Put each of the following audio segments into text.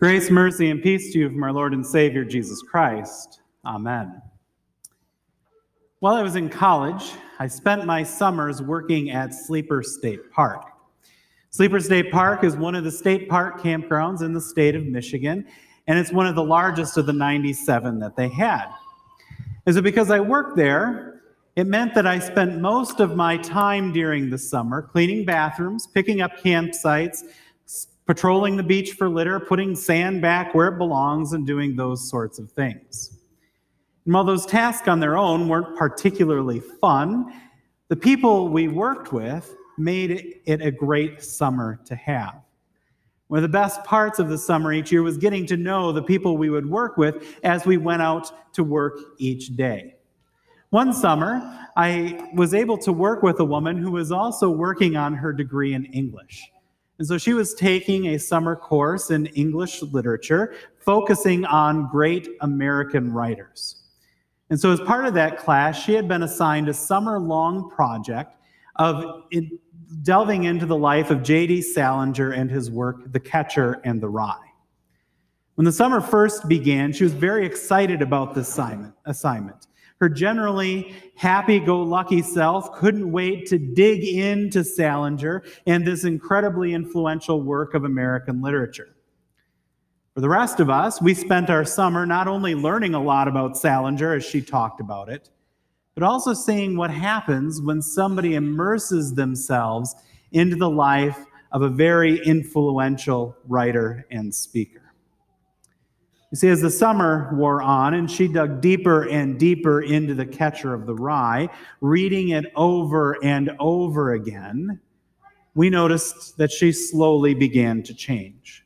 Grace, mercy, and peace to you from our Lord and Savior Jesus Christ. Amen. While I was in college, I spent my summers working at Sleeper State Park. Sleeper State Park is one of the state park campgrounds in the state of Michigan, and it's one of the largest of the 97 that they had. Is it because I worked there? It meant that I spent most of my time during the summer cleaning bathrooms, picking up campsites, patrolling the beach for litter, putting sand back where it belongs, and doing those sorts of things. And while those tasks on their own weren't particularly fun, the people we worked with made it a great summer to have. One of the best parts of the summer each year was getting to know the people we would work with as we went out to work each day. One summer, I was able to work with a woman who was also working on her degree in English. And so she was taking a summer course in English literature, focusing on great American writers. And so, as part of that class, she had been assigned a summer long project of delving into the life of J.D. Salinger and his work, The Catcher in the Rye. When the summer first began, she was very excited about this assignment. Her generally happy go lucky self couldn't wait to dig into Salinger and this incredibly influential work of American literature. For the rest of us, we spent our summer not only learning a lot about Salinger as she talked about it, but also seeing what happens when somebody immerses themselves into the life of a very influential writer and speaker. You see, as the summer wore on and she dug deeper and deeper into the catcher of the rye, reading it over and over again, we noticed that she slowly began to change.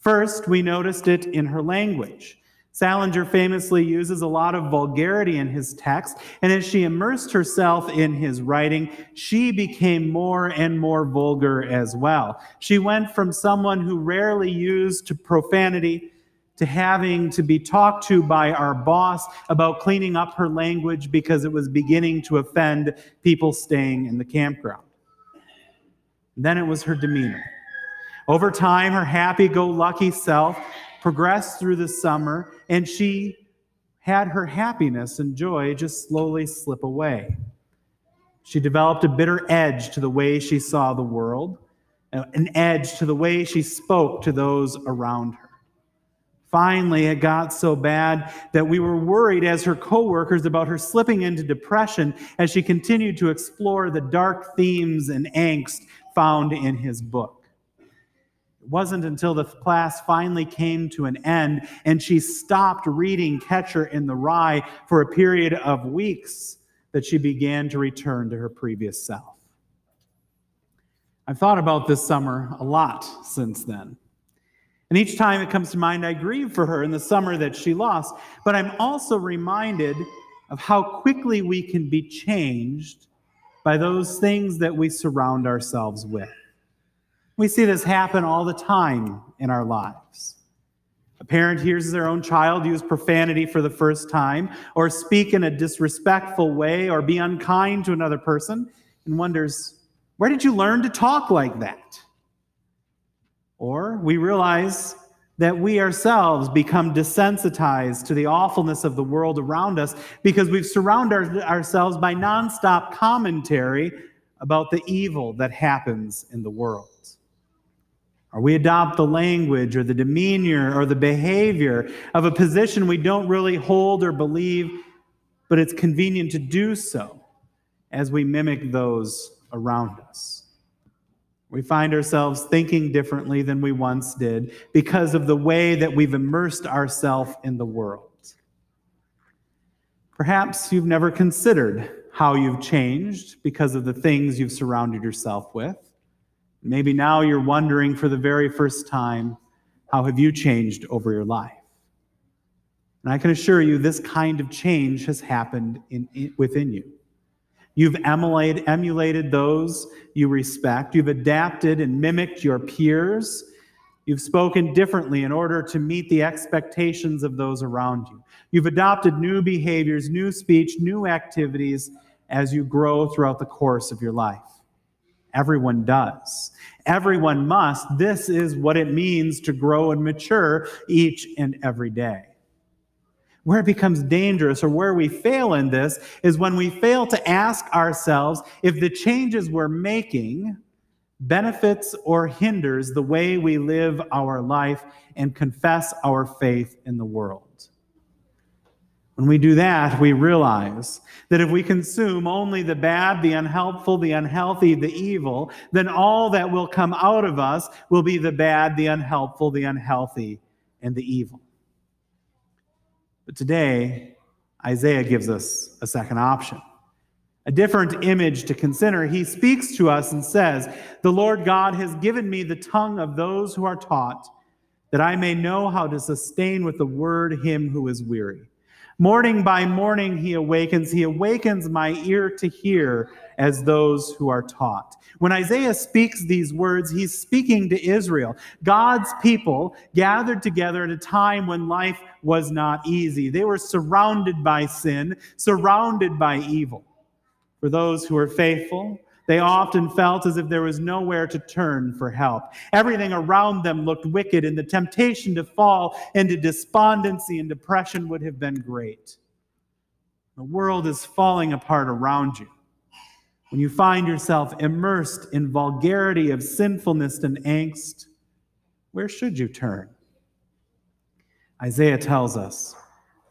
First, we noticed it in her language. Salinger famously uses a lot of vulgarity in his text, and as she immersed herself in his writing, she became more and more vulgar as well. She went from someone who rarely used profanity to having to be talked to by our boss about cleaning up her language because it was beginning to offend people staying in the campground. Then it was her demeanor. Over time, her happy go lucky self progressed through the summer, and she had her happiness and joy just slowly slip away. She developed a bitter edge to the way she saw the world, an edge to the way she spoke to those around her. Finally, it got so bad that we were worried as her coworkers about her slipping into depression as she continued to explore the dark themes and angst found in his book. It wasn't until the class finally came to an end and she stopped reading Catcher in the Rye for a period of weeks that she began to return to her previous self. I've thought about this summer a lot since then. And each time it comes to mind, I grieve for her in the summer that she lost. But I'm also reminded of how quickly we can be changed by those things that we surround ourselves with. We see this happen all the time in our lives. A parent hears their own child use profanity for the first time, or speak in a disrespectful way, or be unkind to another person, and wonders, Where did you learn to talk like that? Or we realize that we ourselves become desensitized to the awfulness of the world around us because we've surrounded ourselves by nonstop commentary about the evil that happens in the world. Or we adopt the language or the demeanor or the behavior of a position we don't really hold or believe, but it's convenient to do so as we mimic those around us. We find ourselves thinking differently than we once did because of the way that we've immersed ourselves in the world. Perhaps you've never considered how you've changed because of the things you've surrounded yourself with. Maybe now you're wondering for the very first time, how have you changed over your life? And I can assure you, this kind of change has happened in, in, within you. You've emulated, those you respect. You've adapted and mimicked your peers. You've spoken differently in order to meet the expectations of those around you. You've adopted new behaviors, new speech, new activities as you grow throughout the course of your life. Everyone does. Everyone must. This is what it means to grow and mature each and every day. Where it becomes dangerous or where we fail in this is when we fail to ask ourselves if the changes we're making benefits or hinders the way we live our life and confess our faith in the world. When we do that, we realize that if we consume only the bad, the unhelpful, the unhealthy, the evil, then all that will come out of us will be the bad, the unhelpful, the unhealthy, and the evil. But today, Isaiah gives us a second option, a different image to consider. He speaks to us and says, The Lord God has given me the tongue of those who are taught, that I may know how to sustain with the word him who is weary. Morning by morning he awakens. He awakens my ear to hear as those who are taught. When Isaiah speaks these words, he's speaking to Israel, God's people gathered together at a time when life was not easy. They were surrounded by sin, surrounded by evil. For those who are faithful, they often felt as if there was nowhere to turn for help. Everything around them looked wicked, and the temptation to fall into despondency and depression would have been great. The world is falling apart around you. When you find yourself immersed in vulgarity of sinfulness and angst, where should you turn? Isaiah tells us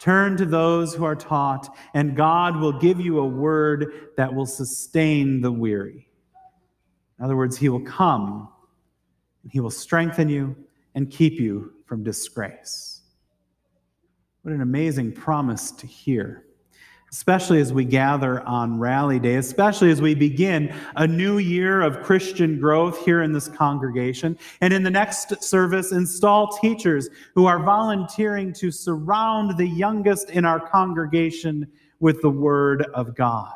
Turn to those who are taught, and God will give you a word that will sustain the weary. In other words, He will come and He will strengthen you and keep you from disgrace. What an amazing promise to hear especially as we gather on Rally Day, especially as we begin a new year of Christian growth here in this congregation. And in the next service, install teachers who are volunteering to surround the youngest in our congregation with the Word of God.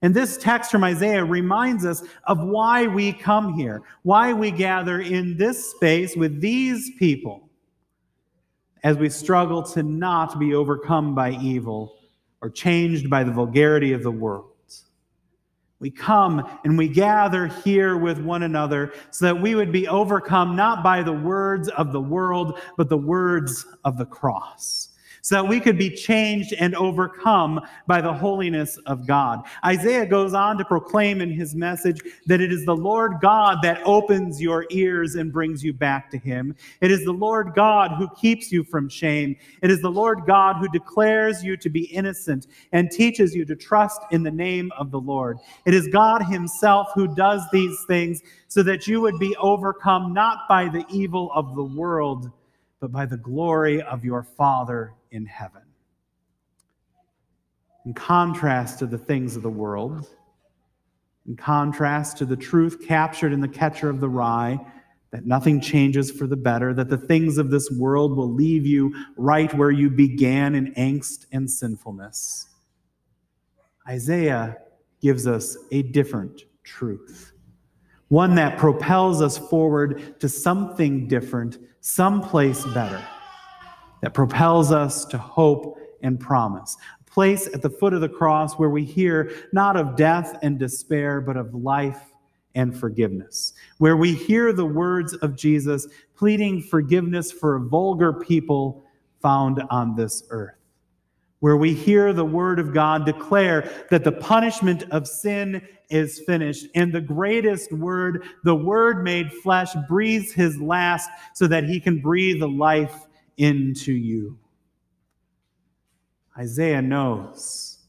And this text from Isaiah reminds us of why we come here, why we gather in this space with these people as we struggle to not be overcome by evil or changed by the vulgarity of the world. We come and we gather here with one another so that we would be overcome not by the words of the world, but the words of the cross so that we could be changed and overcome by the holiness of God. Isaiah goes on to proclaim in his message that it is the Lord God that opens your ears and brings you back to him. It is the Lord God who keeps you from shame. It is the Lord God who declares you to be innocent and teaches you to trust in the name of the Lord. It is God himself who does these things so that you would be overcome not by the evil of the world, but by the glory of your Father in heaven. In contrast to the things of the world, in contrast to the truth captured in the catcher of the rye, that nothing changes for the better, that the things of this world will leave you right where you began in angst and sinfulness. Isaiah gives us a different truth, one that propels us forward to something different, someplace better that propels us to hope and promise. A place at the foot of the cross where we hear not of death and despair, but of life and forgiveness. Where we hear the words of Jesus pleading forgiveness for vulgar people found on this earth. Where we hear the word of God declare that the punishment of sin is finished, and the greatest word, the word made flesh, breathes his last so that he can breathe the life into you. Isaiah knows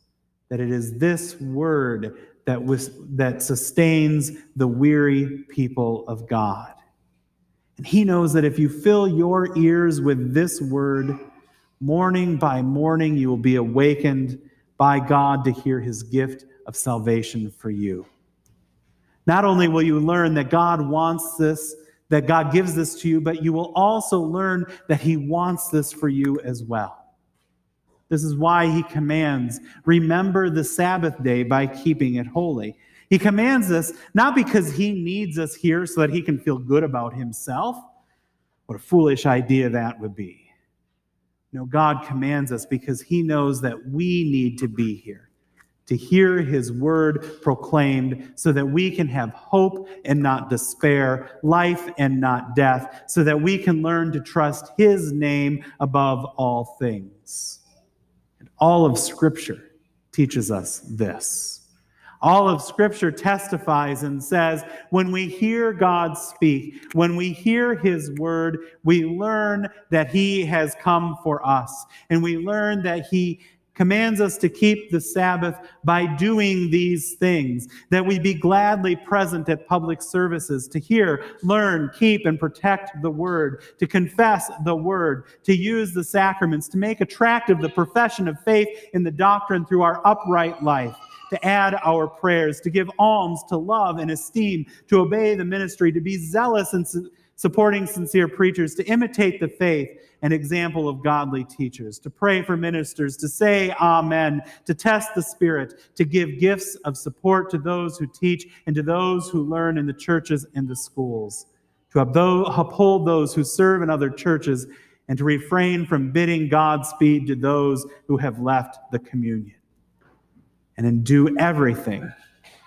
that it is this word that, was, that sustains the weary people of God. And he knows that if you fill your ears with this word, morning by morning, you will be awakened by God to hear his gift of salvation for you. Not only will you learn that God wants this that God gives this to you, but you will also learn that He wants this for you as well. This is why He commands, remember the Sabbath day by keeping it holy. He commands this not because He needs us here so that He can feel good about Himself. What a foolish idea that would be. God commands us because He knows that we need to be here to hear his word proclaimed so that we can have hope and not despair, life and not death, so that we can learn to trust his name above all things. And all of Scripture teaches us this. All of Scripture testifies and says when we hear God speak, when we hear His word, we learn that He has come for us. And we learn that He commands us to keep the Sabbath by doing these things, that we be gladly present at public services, to hear, learn, keep, and protect the word, to confess the word, to use the sacraments, to make attractive the profession of faith in the doctrine through our upright life. To add our prayers, to give alms, to love and esteem, to obey the ministry, to be zealous and supporting sincere preachers, to imitate the faith and example of godly teachers, to pray for ministers, to say amen, to test the Spirit, to give gifts of support to those who teach and to those who learn in the churches and the schools, to uphold those who serve in other churches, and to refrain from bidding Godspeed to those who have left the communion. And then do everything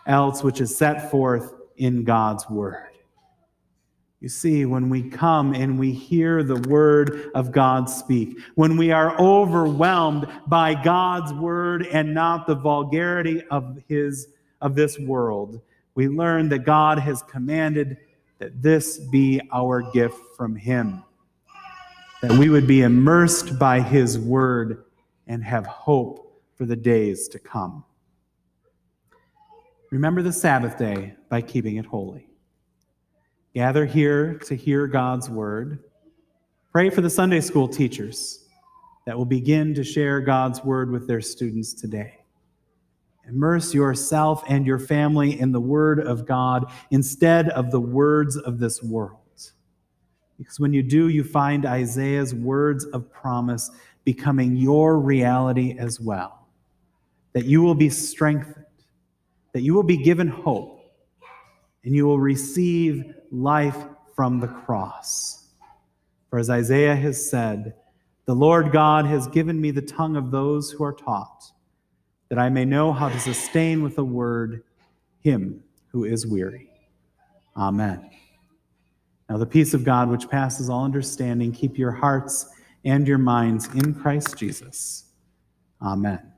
else which is set forth in God's word. You see, when we come and we hear the word of God speak, when we are overwhelmed by God's word and not the vulgarity of his of this world, we learn that God has commanded that this be our gift from him. That we would be immersed by his word and have hope for the days to come. Remember the Sabbath day by keeping it holy. Gather here to hear God's word. Pray for the Sunday school teachers that will begin to share God's word with their students today. Immerse yourself and your family in the word of God instead of the words of this world. Because when you do, you find Isaiah's words of promise becoming your reality as well. That you will be strengthened, that you will be given hope, and you will receive life from the cross. For as Isaiah has said, the Lord God has given me the tongue of those who are taught, that I may know how to sustain with a word him who is weary. Amen. Now, the peace of God, which passes all understanding, keep your hearts and your minds in Christ Jesus. Amen.